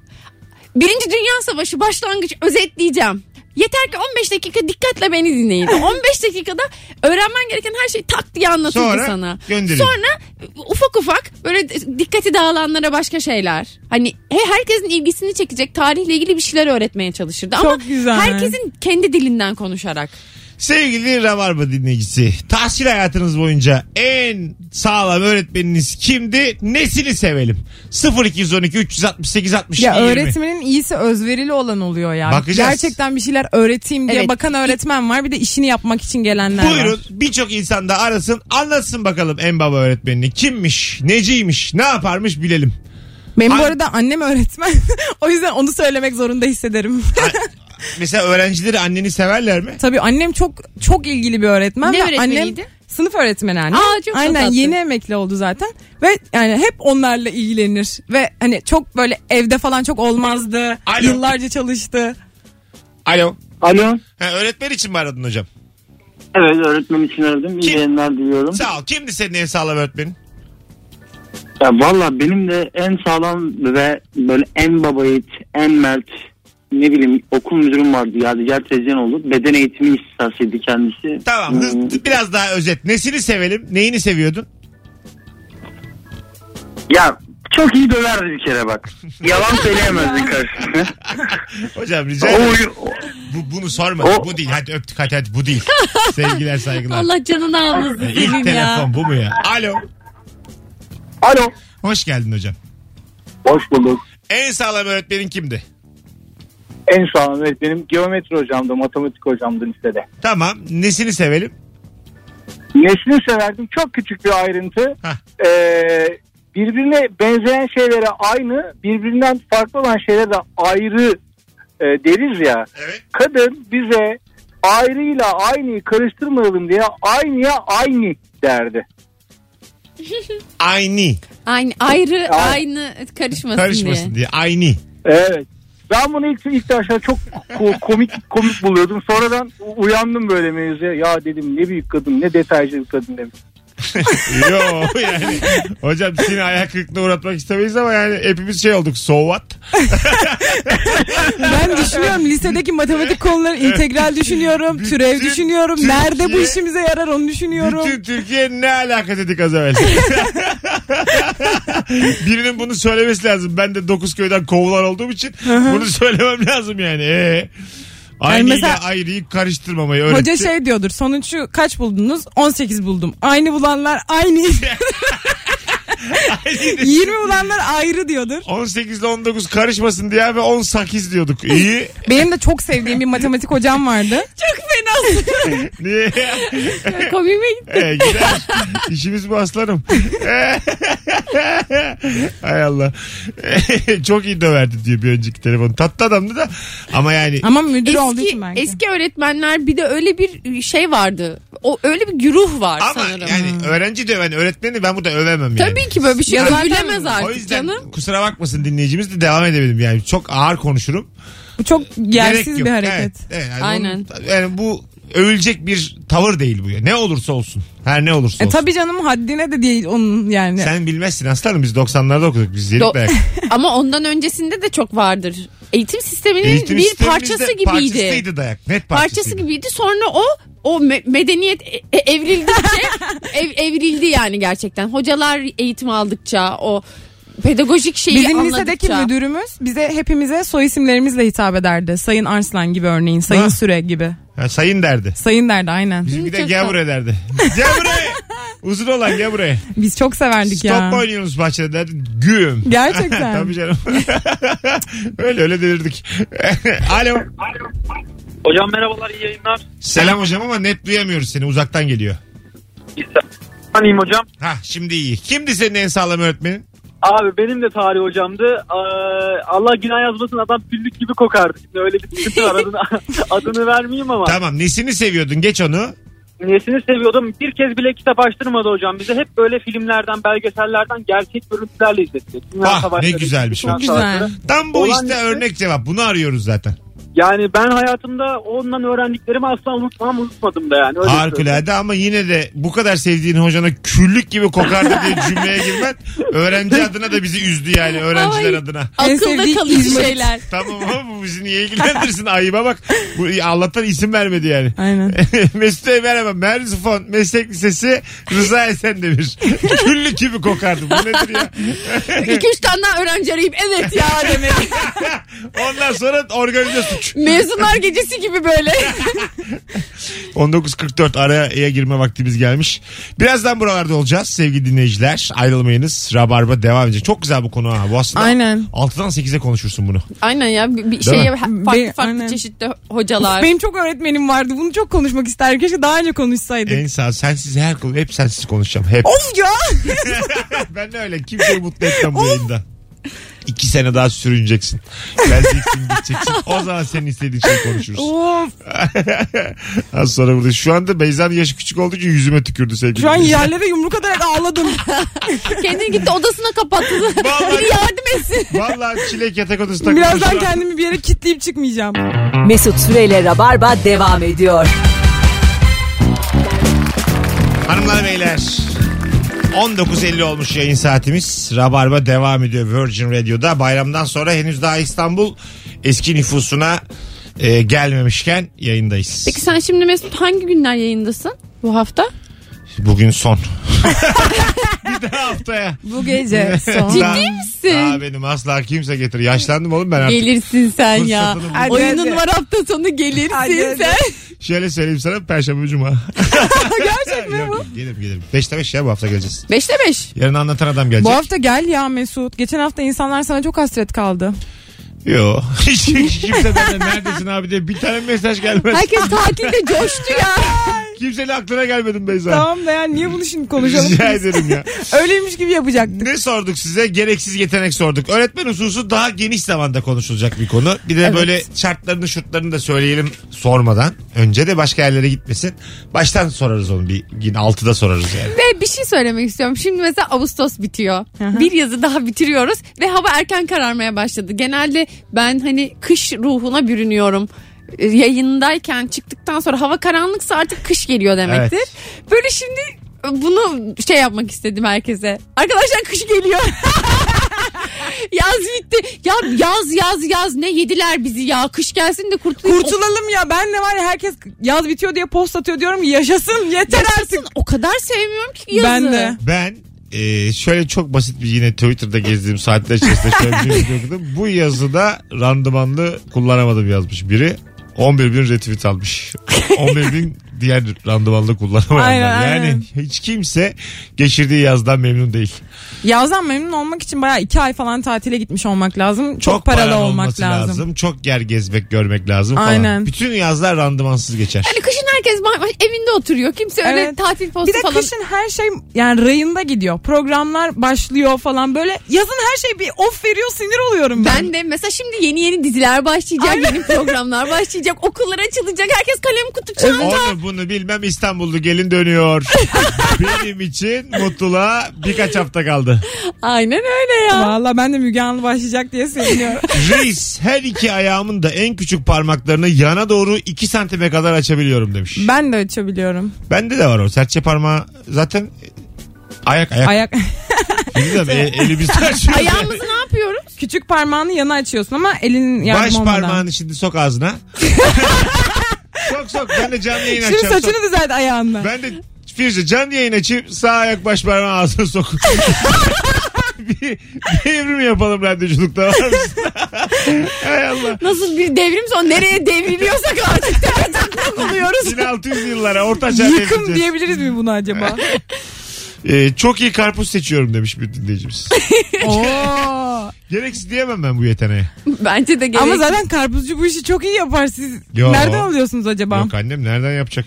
S4: Birinci Dünya Savaşı başlangıç özetleyeceğim. Yeter ki 15 dakika dikkatle beni dinleyin. (laughs) 15 dakikada öğrenmen gereken her şeyi tak diye anlatırdı
S2: Sonra
S4: sana.
S2: gönderin.
S4: Sonra ufak ufak böyle dikkati dağılanlara başka şeyler. Hani he- herkesin ilgisini çekecek tarihle ilgili bir şeyler öğretmeye çalışırdı. Ama
S3: Çok güzel.
S4: herkesin kendi dilinden konuşarak.
S2: Sevgili Rabarba dinleyicisi. Tahsil hayatınız boyunca en sağlam öğretmeniniz kimdi? Nesini sevelim? 0212 368 62
S3: Ya
S2: 20.
S3: öğretmenin iyisi özverili olan oluyor ya.
S2: Bakacağız.
S3: Gerçekten bir şeyler öğreteyim diye
S4: Evet.
S3: bakan öğretmen var. Bir de işini yapmak için gelenler
S2: Buyurun
S3: var.
S2: birçok insan da arasın anlatsın bakalım en baba öğretmenini. Kimmiş, neciymiş, ne yaparmış bilelim.
S3: Benim
S2: An-
S3: bu arada annem öğretmen. (laughs) o yüzden onu söylemek zorunda hissederim. (laughs)
S2: Mesela öğrencileri anneni severler mi?
S3: Tabii annem çok çok ilgili bir öğretmen.
S4: Ne
S3: ve
S4: öğretmeniydi?
S3: Annem sınıf öğretmeni annem.
S4: Aa, çok
S3: Aynen
S4: tatlı.
S3: yeni emekli oldu zaten. Ve yani hep onlarla ilgilenir. Ve hani çok böyle evde falan çok olmazdı.
S2: Alo.
S3: Yıllarca çalıştı.
S2: Alo.
S6: Alo.
S2: Ha, öğretmen için mi aradın hocam?
S6: Evet öğretmen için aradım. İyi
S2: Kim?
S6: yayınlar diliyorum.
S2: Sağ ol. Kimdi senin en sağlam öğretmenin?
S6: Ya valla benim de en sağlam ve böyle en baba yiğit, en mert ne bileyim okul müdürüm vardı Yadigar Tezcanoğlu. Beden eğitimi ihtisasıydı kendisi.
S2: Tamam. hız-
S6: Hmm.
S2: Biraz daha özet. Nesini sevelim? Neyini seviyordun?
S6: Ya çok iyi döverdi bir kere bak. Yalan (laughs) söyleyemezdin karşısına. (laughs)
S2: Hocam rica ederim.
S6: O,
S2: Bu, bunu sorma.
S6: O-
S2: Bu değil. Hadi öptük hadi, hadi bu değil. Sevgiler saygılar.
S4: Allah canını almasın
S2: İlk telefon bu mu ya? Alo.
S6: Alo.
S2: Hoş geldin hocam.
S6: Hoş bulduk.
S2: En sağlam öğretmenin kimdi?
S7: En sağlam evet benim geometri hocamdı, matematik hocamdı lisede.
S2: Tamam. Nesini sevelim?
S7: Nesini severdim çok küçük bir ayrıntı.
S2: Hah.
S7: Ee, birbirine benzeyen şeylere aynı, birbirinden farklı olan şeylere de ayrı e, deriz ya.
S2: Evet.
S7: Kadın bize ayrıyla aynıyı karıştırmayalım diye aynıya aynı derdi.
S2: Aynı.
S4: Aynı ayrı
S7: Ay-
S4: aynı karışmasın,
S2: Karışmasın
S4: diye.
S2: diye. Aynı.
S7: Evet. Ben bunu ilk, ilk başta çok ko- komik komik buluyordum. Sonradan uyandım böyle mevzuya. Ya dedim ne büyük kadın ne detaycı bir kadın demiş. (laughs)
S2: Yo yani. Hocam seni ayak kırıklığına uğratmak istemeyiz ama yani hepimiz şey olduk. So what?
S3: Ben düşünüyorum lisedeki matematik konuları integral düşünüyorum, türev
S2: Bütün
S3: düşünüyorum.
S2: Türkiye-
S3: Nerede bu işimize yarar onu düşünüyorum.
S2: Bütün Türkiye ne alaka dedik az evvel. (laughs) Birinin bunu söylemesi lazım. Ben de dokuz köyden kovulan olduğum için bunu söylemem lazım yani. Ee, aynı
S3: mesela-
S2: ile ayrıyı karıştırmamayı öğretti.
S3: Hoca şey diyordur sonuç şu kaç buldunuz? 18 buldum. Aynı bulanlar aynı. (laughs) 20 bulanlar ayrı diyordur.
S2: 18 ile 19 karışmasın diye ve 18 diyorduk. İyi. (laughs)
S3: Benim de çok sevdiğim bir matematik hocam vardı. (laughs)
S4: Çok fena. (laughs)
S2: Niye?
S4: Komiğime gitti.
S2: Ee, gider. İşimiz bu aslanım. Hay Allah. Çok iyi döverdi diyor bir önceki telefon. Tatlı adamdı da ama yani
S3: Ama müdür olduğu
S4: Eski,
S3: için belki.
S4: eski öğretmenler bir de öyle bir şey vardı. O öyle bir güruh var
S2: ama
S4: sanırım.
S2: yani öğrenci döven öğretmeni ben burada övemem yani.
S4: Tabii ki böyle bir şey
S3: Ya zaten-
S4: övülemez artık
S2: O yüzden
S4: canım.
S2: kusura bakmasın dinleyicimiz de devam edebilirim yani. Çok ağır konuşurum.
S3: Bu çok
S2: Gerek
S3: yersiz
S2: yok.
S3: bir hareket.
S2: Evet, evet. Yani
S4: Aynen.
S2: onun- yani bu övülecek bir tavır değil bu ya. Ne olursa olsun. Her ne olursa
S3: E
S2: olsun.
S3: tabii canım haddine de değil onun yani.
S2: Sen bilmezsin aslanım biz 90'larda okuduk biz yedik
S4: Do-
S2: dayak. (laughs)
S4: Ama ondan öncesinde de çok vardır. Eğitim sisteminin
S2: Eğitim
S4: bir
S2: sistemimizde
S4: parçası gibiydi.
S2: Parçasıydı dayak. Net parçasıydı.
S4: Parçası gibiydi. Sonra o o me- medeniyet e- e- evrildikçe (laughs) ev, evrildi yani gerçekten. Hocalar eğitim aldıkça o pedagojik şeyi
S3: Bizim
S4: anladıkça.
S3: lisedeki müdürümüz bize hepimize soy isimlerimizle hitap ederdi. Sayın Arslan gibi örneğin, Sayın
S2: Ha.
S3: Süre gibi.
S2: Ha, sayın derdi.
S3: Sayın derdi aynen.
S2: Bizim bir de
S4: çok
S2: gel
S4: tatlı.
S2: buraya derdi. Gel buraya. (laughs) Uzun olan gel buraya. (laughs)
S3: Biz çok severdik
S2: Stop
S3: ya.
S2: mu oynuyorsunuz bahçede derdi. Güm.
S3: Gerçekten. (laughs)
S2: Tabii canım. (laughs) öyle öyle delirdik. Alo.
S8: Hocam merhabalar iyi yayınlar.
S2: Selam hocam ama net duyamıyoruz seni uzaktan geliyor.
S8: Tanıyım hocam.
S2: Ha şimdi iyi. Kimdi senin en sağlam öğretmenin?
S8: Abi benim de tarih hocamdı. Ee, Allah günah yazmasın adam güllük gibi kokardı. Şimdi öyle bir sıkıntı var adını, adını vermeyeyim ama.
S2: Tamam nesini seviyordun geç onu.
S8: Niyesini seviyordum. Bir kez bile kitap açtırmadı hocam. Bize hep böyle filmlerden, belgesellerden gerçek görüntülerle izletti. Dünya
S2: Ah, ne güzelmiş o.
S3: Güzel.
S2: Tam bu
S8: Olan
S2: işte- örnek cevap. Bunu arıyoruz zaten.
S8: Yani ben hayatımda ondan öğrendiklerimi asla unutmam unutmadım da yani. Öyle söyleyeyim.
S2: Harikulade ama yine de bu kadar sevdiğin hocana küllük gibi kokardı diye (laughs) cümleye girmen öğrenci adına da bizi üzdü yani öğrenciler
S4: Ay.
S2: adına.
S4: Akılda
S3: sevdiği
S4: kalıcı şeyler. (laughs)
S2: Tamam ama bu bizi niye ilgilendirsin ayıba bak. Bu, Allah'tan isim vermedi yani.
S3: Aynen. (laughs)
S2: Mesut Bey merhaba. Merzifon Meslek Lisesi Rıza Esendemir. Küllük gibi kokardı. Bu nedir ya?
S4: İki üç tane daha öğrenci arayıp evet ya demek.
S2: Ondan sonra organize suç. (laughs)
S4: Mezunlar gecesi gibi böyle. (laughs)
S2: 19.44 araya girme vaktimiz gelmiş. Birazdan buralarda olacağız sevgili dinleyiciler. Ayrılmayınız. Rabarba devam edecek. Çok güzel bu konu ha. Bu aslında
S3: Aynen.
S2: 6'dan 8'e konuşursun bunu.
S4: Aynen ya bir, bir
S2: mi?
S4: şeye farklı
S3: Be-
S4: farklı
S3: aynen.
S4: çeşitli hocalar.
S3: Benim çok öğretmenim vardı. Bunu çok konuşmak isterdim. Keşke daha önce konuşsaydık.
S2: En sağ sensiz her konu hep sensiz konuşacağım. Hep.
S3: Of ya. (laughs)
S2: ben de öyle. Kimseyi mutlu etmem bu yayında. İki sene daha sürüneceksin. Geleceksin gideceksin. O zaman senin istediğin şeyi konuşuruz.
S3: of. (laughs)
S2: Az sonra burada. Şu anda Beyza'nın yaşı küçük olduğu için yüzüme tükürdü sevgili.
S3: Şu an
S2: dinleyiciler.
S3: yerlere yumruk atarak ağladım. (laughs)
S4: Kendini gitti odasına kapattı.
S2: Vallahi-
S4: Biri yardım etsin.
S2: Vallahi çilek yatak odası takıldı.
S3: Birazdan
S2: şu an.
S3: kendimi bir yere kilitleyip çıkmayacağım.
S1: Mesut Süreyle Rabarba devam ediyor.
S2: Hanımlar beyler 19.50 olmuş yayın saatimiz. Rabarba devam ediyor Virgin Radio'da. Bayramdan sonra henüz daha İstanbul eski nüfusuna e, gelmemişken yayındayız.
S4: Peki sen şimdi Mesut hangi günler yayındasın bu hafta?
S2: Bugün son. (laughs) (laughs) bir daha haftaya.
S3: Bu gece son. (laughs)
S4: Ciddi misin?
S2: Daha benim asla kimse getir. Yaşlandım oğlum ben artık.
S4: Gelirsin sen ya.
S2: Fırsatını bul.
S3: Hadi,
S4: Oyunun
S3: hadi.
S4: var hafta sonu gelirsin
S3: Hadi, hadi.
S4: sen.
S2: Şöyle söyleyeyim sana Perşembe Cuma. (laughs)
S3: Gerçek mi bu?
S2: yok, Gelirim gelirim. Beşte beş ya bu hafta geleceğiz.
S4: Beşte beş.
S2: Yarın anlatan adam gelecek.
S3: Bu hafta gel ya Mesut. Geçen hafta insanlar sana çok hasret kaldı.
S2: Yok. Hiç kimse benden neredesin abi diye bir tane mesaj gelmez.
S4: Herkes tatilde coştu ya.
S2: Kimsenin aklına gelmedim Beyza.
S3: Tamam da yani niye bunu şimdi konuşalım?
S2: Rica
S3: biz?
S2: ederim ya. (laughs)
S3: Öyleymiş gibi yapacaktık.
S2: Ne sorduk size? Gereksiz yetenek sorduk. Öğretmen hususu daha geniş zamanda konuşulacak bir konu. Bir de böyle şartlarını şurtlarını da söyleyelim sormadan. Önce de başka yerlere gitmesin. Baştan sorarız onu bir yine altıda sorarız yani.
S4: Ve bir şey söylemek istiyorum. Şimdi mesela Ağustos bitiyor. Bir yazı daha bitiriyoruz ve hava erken kararmaya başladı. Genelde ben hani kış ruhuna bürünüyorum. E, Yayındayken çıktıktan sonra hava karanlıksa artık kış geliyor demektir. Böyle şimdi bunu şey yapmak istedim herkese. Arkadaşlar kış geliyor. (laughs) yaz bitti. Ya yaz yaz yaz ne yediler bizi ya. Kış gelsin de kurtulayım.
S3: Kurtulalım ya ben de var ya herkes yaz bitiyor diye post atıyor diyorum yaşasın yeter
S4: Yaşasın.
S3: artık.
S4: O kadar sevmiyorum ki yazı.
S3: Ben de.
S2: Ben e, şöyle çok basit bir yine Twitter'da gezdiğim saatler içerisinde şöyle bir şey okudum. Bu yazıda randımanlı kullanamadım yazmış biri. 11 bin retweet almış. (laughs) 11 bin diğer randımanlı kullanamayanlar.
S3: Aynen,
S2: yani
S3: aynen.
S2: hiç kimse geçirdiği yazdan memnun değil.
S3: Yazdan memnun olmak için bayağı iki ay falan tatile gitmiş olmak lazım. Çok,
S2: Çok,
S3: paralı olmak
S2: olması
S3: lazım.
S2: Çok yer gezmek görmek lazım falan.
S3: Aynen.
S2: Bütün yazlar randımansız geçer.
S4: Hani kışın herkes evinde oturuyor. Kimse öyle
S3: Evet.
S4: tatil postu
S3: Bir de
S4: falan.
S3: kışın her şey yani rayında gidiyor. Programlar başlıyor falan böyle. Yazın her şey bir off veriyor sinir oluyorum ben.
S4: Ben de mesela şimdi yeni yeni diziler başlayacak, yeni programlar başlayacak, okullar açılacak, herkes kalem kutu çanta.
S2: Onu bunu bilmem İstanbullu gelin dönüyor. (laughs) Benim için mutluluğa birkaç hafta kaldı.
S4: Aynen öyle ya.
S3: Valla ben de Müge Anlı başlayacak diye seviniyorum. (laughs)
S2: Reis her iki ayağımın da en küçük parmaklarını yana doğru 2 santime kadar açabiliyorum demiş.
S3: ben de açabiliyorum.
S2: Bende de var o serçe parmağı zaten ayak ayak.
S3: Ayak (laughs)
S2: Bilmiyorum, e, (laughs) elimizi açıyoruz.
S4: Ayağımızı ne yapıyoruz?
S3: küçük parmağını yana açıyorsun ama elin yardım
S2: Baş
S3: olmadan.
S2: parmağını şimdi sok ağzına. sok sok ben de canlı yayın
S3: Şimdi
S2: açacağım.
S3: saçını düzelt ayağınla.
S2: Ben de Firuze canlı yayın açıp sağ ayak baş parmağı ağzına sok. (laughs) bir, bir evrim yapalım radyoculukta var (laughs) mısın? Hay Allah.
S4: Nasıl bir devrim son nereye devriliyorsak artık tepe oluyoruz.
S2: 1600 yıllara orta çağ
S3: Yıkım
S2: devrileceğiz.
S3: diyebiliriz mi bunu acaba? (laughs)
S2: Ee, çok iyi karpuz seçiyorum demiş bir dinleyicimiz. (laughs)
S3: Oo.
S2: Gereksiz diyemem ben bu yeteneğe.
S4: Bence de gerek.
S3: Ama zaten karpuzcu bu işi çok iyi yapar. Siz
S2: Yo.
S3: nereden alıyorsunuz acaba?
S2: Yok annem nereden yapacak?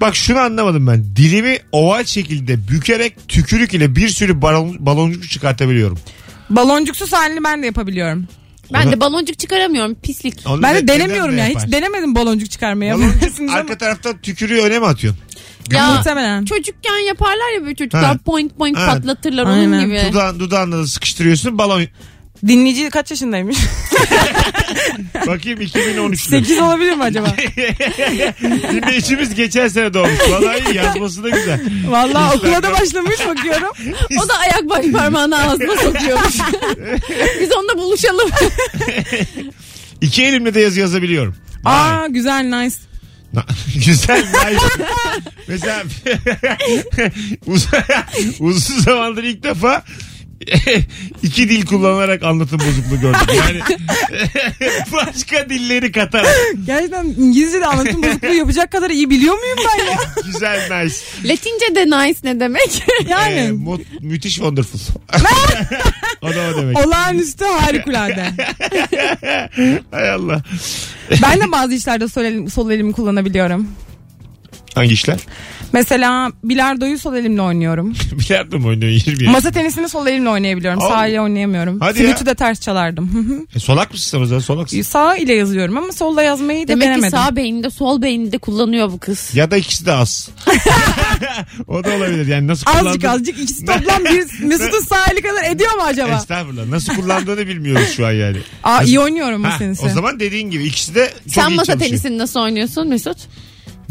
S2: Bak şunu anlamadım ben. Dilimi oval şekilde bükerek tükürük ile bir sürü balon, baloncuk çıkartabiliyorum.
S3: Baloncuksu halini ben de yapabiliyorum.
S4: Ben de baloncuk çıkaramıyorum pislik.
S2: Onu
S3: Ben de denemiyorum ya. Hiç denemedim baloncuk Yaparsınız ama
S2: arka taraftan tükürüğü öne mi atıyorsun?
S4: Ya
S3: Muhtemelen.
S4: çocukken yaparlar ya böyle çocuklar
S2: Ha.
S4: point point
S2: Ha.
S4: patlatırlar onun
S3: Aynen.
S4: gibi.
S2: Dudağın, dudağında da sıkıştırıyorsun balon.
S3: Dinleyici kaç yaşındaymış? (laughs)
S2: Bakayım 2013'lü.
S3: 8 olabilir mi acaba? (laughs)
S2: Dinleyicimiz geçen sene doğmuş. Vallahi iyi, yazması da güzel.
S3: Vallahi okula da başlamış bakıyorum.
S4: O da ayak baş parmağını ağzına sokuyormuş. (laughs) Biz onunla buluşalım.
S2: İki elimle de yazı yazabiliyorum. Vay.
S3: Aa güzel nice. (laughs)
S2: Güzel. Mesela (laughs) uzun zamandır ilk defa (laughs) iki dil kullanarak anlatım bozukluğu gördüm. Yani (laughs) başka dilleri katarak.
S3: Gerçekten İngilizce de anlatım bozukluğu yapacak kadar iyi biliyor muyum ben ya? (laughs)
S2: Güzel nice.
S4: Latince de nice ne demek?
S3: Yani
S2: Ee, mu- müthiş wonderful. o da o demek.
S3: olağanüstü harikulade.
S2: Hay Allah.
S3: Ben de bazı işlerde sol, elim, sol elimi kullanabiliyorum.
S2: Hangi işler?
S3: Mesela bilardoyu sol elimle oynuyorum. (laughs)
S2: Bilardo mu oynuyor 20 yaş?
S3: Masa tenisini sol elimle oynayabiliyorum. Sağ ile oynayamıyorum.
S2: Hadi
S3: Flütü
S2: ya.
S3: de ters çalardım. Hı hı.
S2: E, solak mısın sen o zaman solaksın?
S3: Sağ ile yazıyorum ama solla yazmayı da
S4: Demek
S3: denemedim.
S4: ki sağ beyninde sol beyninde kullanıyor bu kız.
S2: Ya da ikisi de az. (laughs) (laughs) o da olabilir. Yani nasıl kullandığını...
S3: Azıcık azıcık ikisi toplam bir Mesut'un sağ eli kadar ediyor mu acaba?
S2: Estağfurullah. Nasıl kullandığını bilmiyoruz şu an yani.
S3: Aa iyi oynuyorum masa tenisi.
S2: o zaman dediğin gibi ikisi de çok
S4: Sen
S2: iyi
S4: masa
S2: çalışıyor.
S4: tenisini nasıl oynuyorsun Mesut?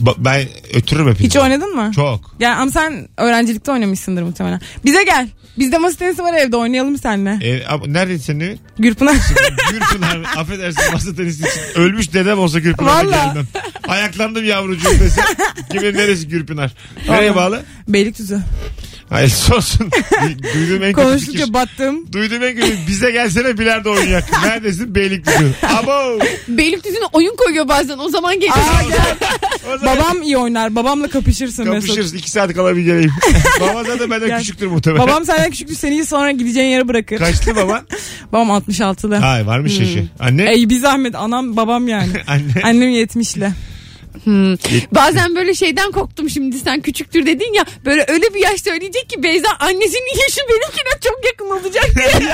S2: Ba- ben ötürürüm hepinizi.
S3: Hiç oynadın mı?
S2: Çok.
S3: Ya ama sen öğrencilikte oynamışsındır muhtemelen. Bize gel. Bizde masa tenisi var evde oynayalım seninle.
S2: E, ama nerede senin evin?
S3: Gürpınar.
S2: Gürpınar (laughs) affedersin masa tenisi için. Ölmüş dedem olsa Gürpınar'a
S3: Valla.
S2: gelmem. Ayaklandım yavrucuğum desem. Kimin neresi Gürpınar? Nereye bağlı?
S3: Beylikdüzü.
S2: Hayır olsun. (laughs) Du- Duyduğum en kötü fikir.
S3: Konuştukça battım.
S2: Duyduğum en kötü. Bize gelsene bilardo oynayak. (laughs) Neredesin? Beylikdüzü. Abo.
S4: Beylikdüzü'ne oyun koyuyor bazen o zaman gelir.
S3: Aa, gel. (laughs)
S2: O zaman
S3: Babam iyi oynar. Babamla kapışırsın
S2: kapışırız.
S3: Mesut.
S2: İki saat kala bir geleyim. Baba zaten benden
S3: Gel.
S2: küçüktür muhtemelen.
S3: Babam senden küçüktü seni sonra gideceğin yere bırakır.
S2: Kaçlı baban?
S3: Babam 66'lı.
S2: Hay varmış yaşı. Anne?
S3: Ey bir zahmet anam babam yani.
S2: Anne.
S3: Annem 70'li.
S4: Hmm. Bazen böyle şeyden korktum şimdi sen küçüktür dedin ya böyle öyle bir yaş söyleyecek ki Beyza annesinin yaşı benimkine çok yakın olacak diye. (laughs)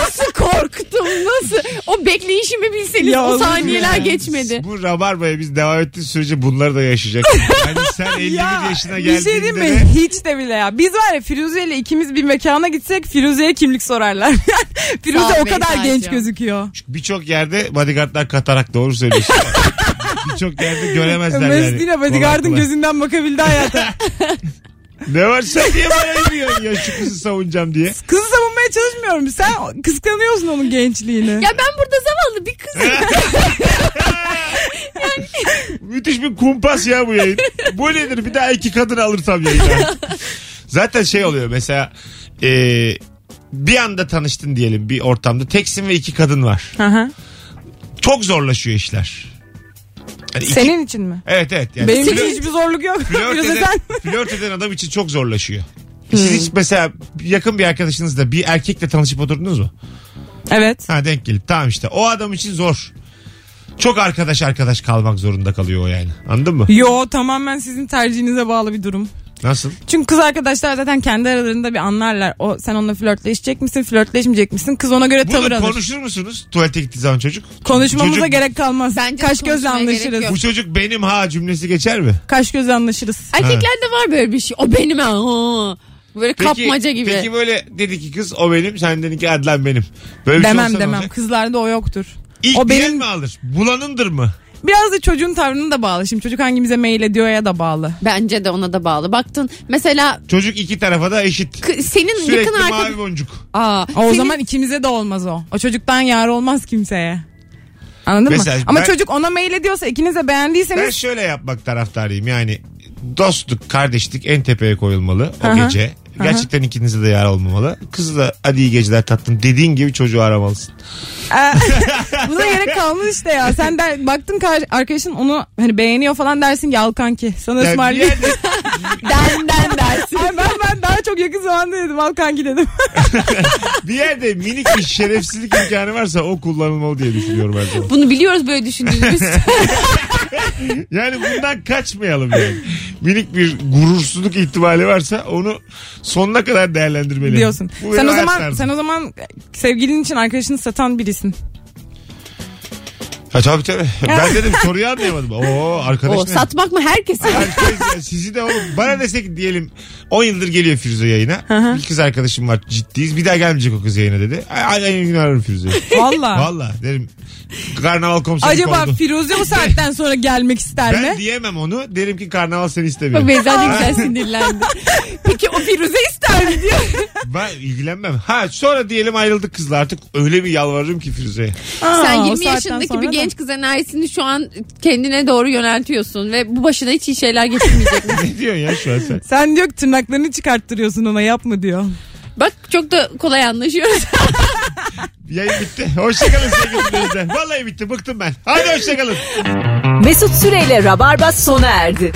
S4: nasıl korktum nasıl o bekleyişimi bilseniz
S3: Ya
S4: o
S3: olur
S4: saniyeler
S3: ya.
S4: geçmedi.
S2: Bu rabarbaya biz devam ettiği sürece bunları da yaşayacak. Yani sen (laughs) 51 yaşına
S3: bir
S2: geldiğinde
S3: şey diyeyim mi?
S2: de
S3: Hiç de bile ya. Biz var ya Firuze ile ikimiz bir mekana gitsek Firuze'ye kimlik sorarlar. (laughs) Firuze
S4: Sağ ol
S3: o kadar
S4: Beyza'cığım.
S3: genç gözüküyor.
S2: birçok yerde bodyguardlar katarak doğru söylüyorsun. Birçok yerde göremezler yani.
S3: Mesut yine bodyguard'ın
S2: Kolay kolay.
S3: gözünden bakabildi hayata. (laughs)
S2: Ne var sen niye bana yürüyorsun ya şu kızı savunacağım diye.
S3: Kızı savunmaya çalışmıyorum. Sen kıskanıyorsun onun gençliğini.
S4: Ya ben burada zavallı bir kızım. (laughs)
S2: Müthiş bir kumpas ya bu yayın. Bu nedir? Bir daha iki kadın alırsam yayına. Zaten şey oluyor mesela e, bir anda tanıştın diyelim bir ortamda. Teksin ve iki kadın var.
S3: Hı hı.
S2: Çok zorlaşıyor işler. Hani iki-
S3: Senin için mi?
S2: Evet evet. Yani
S3: Benim için hiçbir zorluk yok.
S2: flört, (laughs) eden,
S3: sen.
S2: flört eden adam için çok zorlaşıyor. Siz hiç mesela yakın bir arkadaşınızla bir erkekle tanışıp oturdunuz mu?
S3: Evet.
S2: Ha denk gelip tamam işte o adam için zor. Çok arkadaş arkadaş kalmak zorunda kalıyor o yani. Anladın mı?
S3: Yo tamamen sizin tercihinize bağlı bir durum.
S2: Nasıl?
S3: Çünkü kız arkadaşlar zaten kendi aralarında bir anlarlar. O sen onunla flörtleşecek misin, flörtleşmeyecek misin? Kız ona göre tavır
S2: Bunu
S3: alır.
S2: konuşur musunuz tuvalete gittiği zaman çocuk?
S3: Konuşmamıza
S2: Çocuk-
S3: gerek kalmaz.
S4: Bence de
S3: Kaş gözle
S4: konuşmaya gerek
S3: anlaşırız.
S2: Bu çocuk benim ha cümlesi geçer mi?
S3: Kaş gözle anlaşırız.
S4: Erkeklerde var böyle bir şey. O benim ha. Böyle kapmaca gibi.
S2: Peki böyle dedi ki kız o benim sen dedin ki hadi lan benim. Böyle bir şey
S3: demem
S2: olsa ne
S3: demem.
S2: olacak?
S3: Kızlarda o yoktur.
S2: İlk
S3: o benim
S2: mi alır? Bulanındır mı?
S3: Biraz da çocuğun tavrına da bağlı. Şimdi çocuk hangimize mail ediyor ya da bağlı.
S4: Bence de ona da bağlı. Baktın mesela
S2: Çocuk iki tarafa da eşit.
S4: k- senin
S2: Sürekli
S4: yakın
S2: mavi
S4: arkadaş...
S2: boncuk.
S4: Aa,
S3: O
S4: senin-
S3: zaman ikimize de olmaz o. O çocuktan yar olmaz kimseye. Anladın
S2: Mesela
S3: mı? Ama
S2: ben-
S3: çocuk ona mail ediyorsa ikiniz de
S2: Ben
S3: beğendiyseniz
S2: şöyle yapmak taraftarıyım yani dostluk, kardeşlik en tepeye koyulmalı o
S3: Aha.
S2: gece. Gerçekten ikinize de yar olmamalı. Kızı da hadi iyi geceler tatlım dediğin gibi çocuğu aramalısın.
S3: Ee, (laughs) Buna gerek kalmış işte ya. Sen der, baktın kar- arkadaşın onu hani beğeniyor falan dersin ki al kanki. Sana
S2: Yani bir
S3: ısmarlayayım.
S2: yerde, (laughs)
S3: Denden dersin. Ay ben, ben daha çok yakın zamanda dedim al kanki dedim. (laughs)
S2: bir yerde minik bir şerefsizlik imkanı varsa o kullanılmalı diye düşünüyorum zaman.
S4: Bunu biliyoruz böyle düşündüğümüz. (laughs)
S2: Yani bundan kaçmayalım yani. Minik bir gurursuzluk ihtimali varsa onu sonuna kadar değerlendirmeli.
S3: diyorsun.
S2: Bu
S3: Sen o zaman
S2: tarzım.
S3: sen o zaman sevgilin için arkadaşını satan birisin.
S2: Ha, tabii tabii. Ben dedim (laughs) soruyu anlayamadım. Oo arkadaş
S4: o
S2: ne?
S4: satmak mı herkesi?
S2: Herkes ya, sizi de oğlum bana desek diyelim 10 yıldır geliyor Firuze yayına.
S3: hı.
S2: Bir kız arkadaşım var ciddiyiz. Bir daha gelmeyecek o kız yayına dedi. Ay, ay, ay gün ararım Firuze'yi.
S3: Valla. (laughs)
S2: Valla derim karnaval komiseri
S3: Acaba
S2: oldu.
S3: Firuze bu (laughs) saatten sonra gelmek ister
S2: Ben
S3: mi?
S2: diyemem onu. Derim ki karnaval seni istemiyor.
S4: Beyza ne güzel sinirlendi. Peki o Firuze ister mi diyor.
S2: ben ilgilenmem. Ha sonra diyelim ayrıldık kızla artık öyle bir yalvarırım ki Firuze'ye.
S3: Aa,
S4: Sen
S3: o
S4: 20
S3: saatten
S4: yaşındaki
S3: sonra
S4: bir
S3: da.
S4: Genç kız enerjisini şu an kendine doğru yöneltiyorsun ve bu başına hiç iyi şeyler getirmeyecek. (laughs)
S2: ne diyorsun ya şu an sen?
S3: Sen diyor ki tırnaklarını çıkarttırıyorsun ona yapma diyor.
S4: Bak çok da kolay anlaşıyoruz. (laughs)
S2: Yayın bitti. Hoşçakalın sevgili dinleyiciler. Vallahi bitti. Bıktım ben. Hadi hoşçakalın.
S1: Mesut Süreyle Rabarba sona erdi.